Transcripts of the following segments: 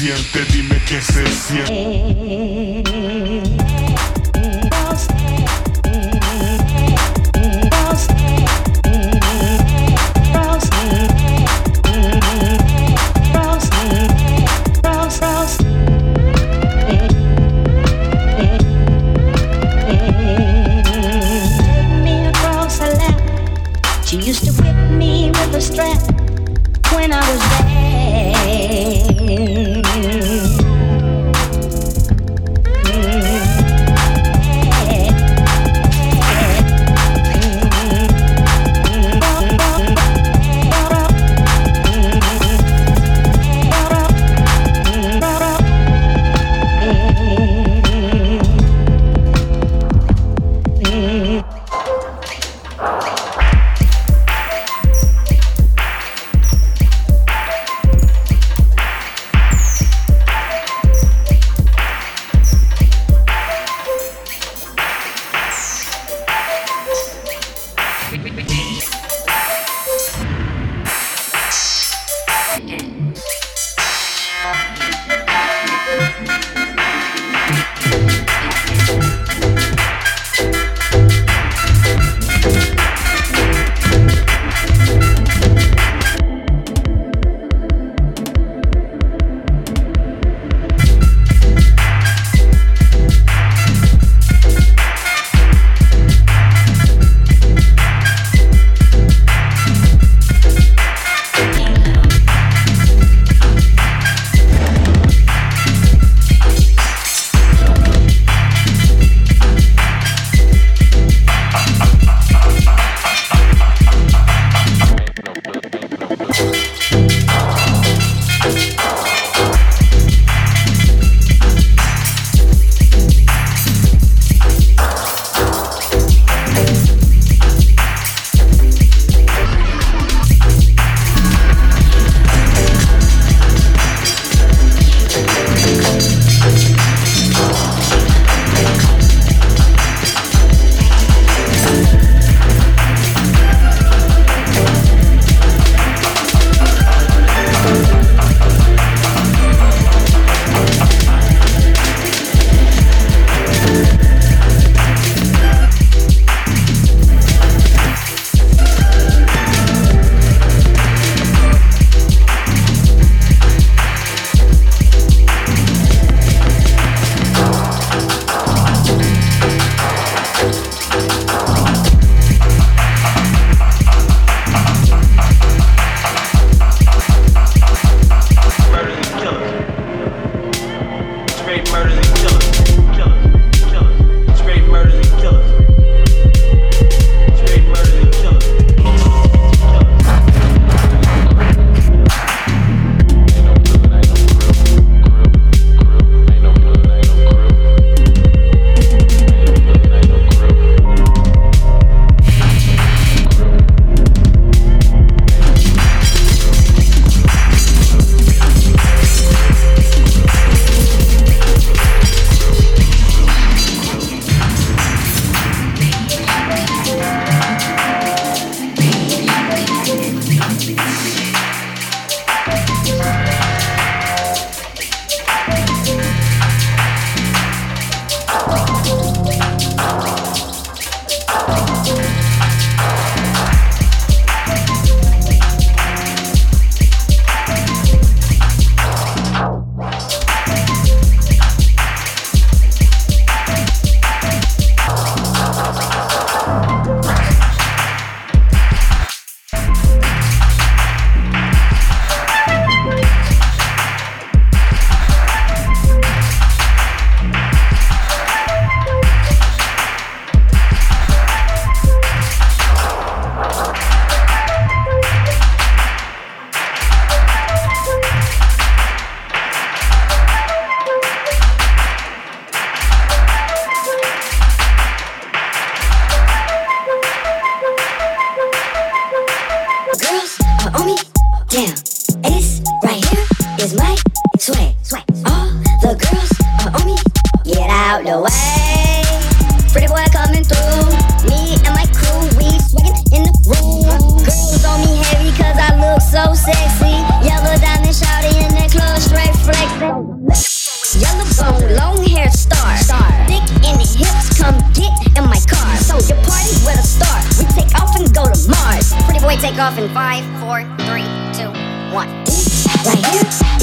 siente, dime qué se siente.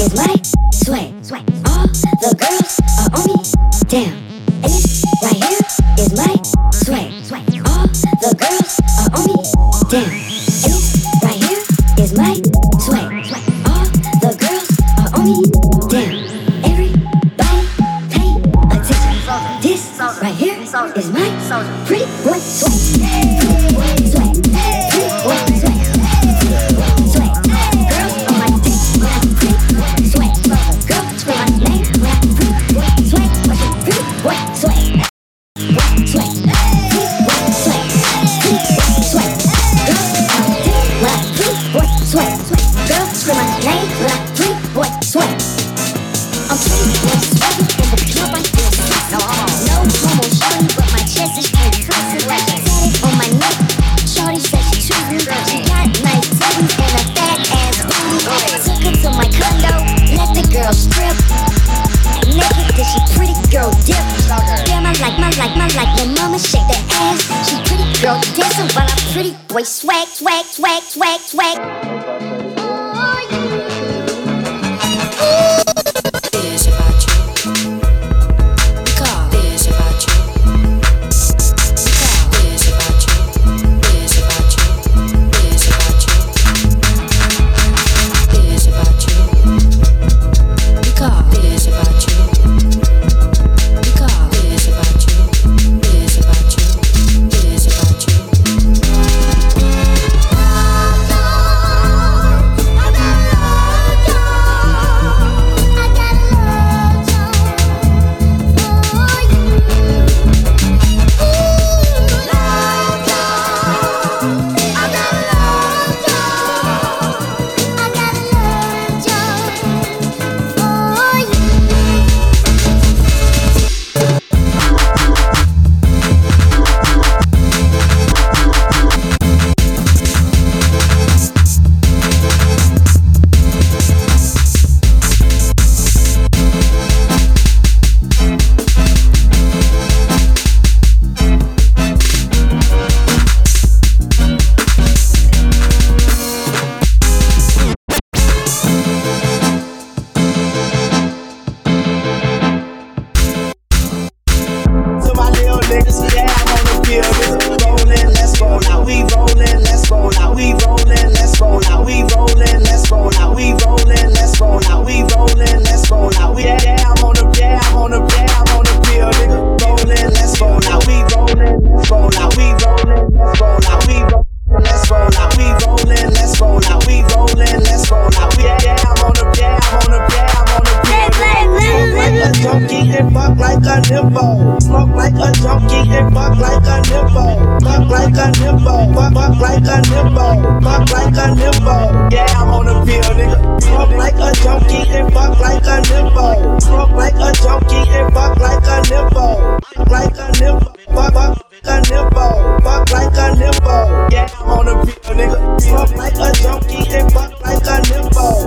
is my sway. All the girls are on me down. And this right here is my sway. All the girls are on me down. And this right here is my sway. All the girls are on me down. Everybody pay attention. This right here is my. niggas for that. I wanna feel this. Rollin', let's roll out. We rollin', let's roll out. We rollin', let's roll out. We rollin', let's roll out. We rollin', let's roll out. We rollin', let's roll out. We yeah, I'm on the yeah, I'm on the yeah, I'm on the feel, nigga. Rollin', let's roll out. We rollin', let's roll out. We rollin', let's roll out. We rollin'. Let's roll out, we rollin', let's roll out, we rollin', let's roll out, we yeah, I'm on the, yeah, I'm on the a junkie and fuck like a nympho. Fuck like a junkie and fuck like a nympho. Fuck like a nympho. Fuck, fuck like a nympho. Fuck like a nympho. Yeah, I'm on the pill, nigga. Fuck like a junkie and fuck like a nympho. Fuck like a junkie and fuck like a nympho. Like a nympho. Fuck, fuck. A nympho, fuck like a nympho. Yeah, I'm on the pill, nigga. Fuck like a junkie and fuck like a nympho.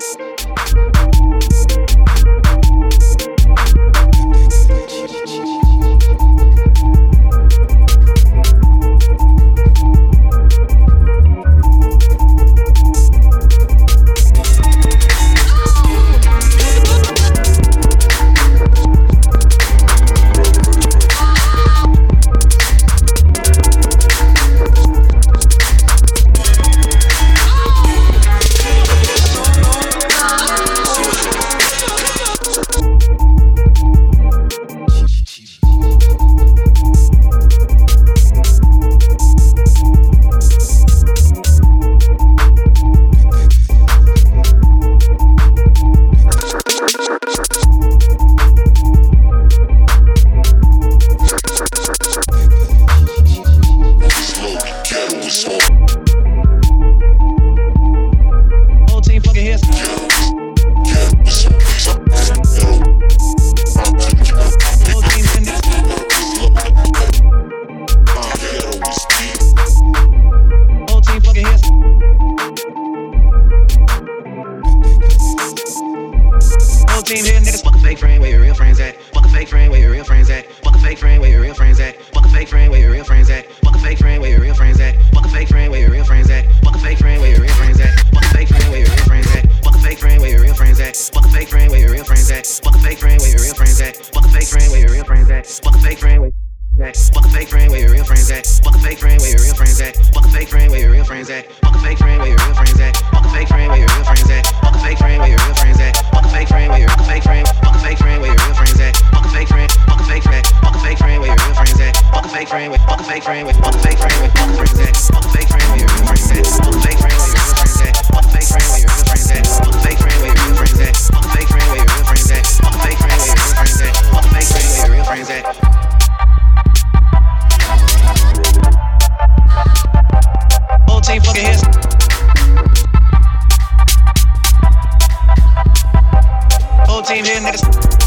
Slow, Fuck a fake friend, where your real friends at? Fuck a fake friend, where your real friends at? Fuck a fake friend, where your real friends at? Fuck a fake friend, where your real friends at? Fuck a fake friend, where your real friends at? Fuck a fake friend, where your real friends at? Fuck a fake friend, where your fake friend, fuck a fake friend, where your real friends at? Fuck a fake friend, fuck a fake friend, fuck a fake friend, where your real friends at? Fuck a fake friend, where fuck a fake friend, where fuck a fake friend, where fuck a friends at? Fuck a fake friend, where your real friends at? Fuck a fake friend, where your real friends at? Fuck a fake friend, where your real friends at? Fuck a fake friend, where your real friends at? Fuck a fake friend, where your real friends at? Fuck a fake friend, where your real friends at? Fuck a fake friend, where your real friends at? whole team fucking here. Whole team here, niggas.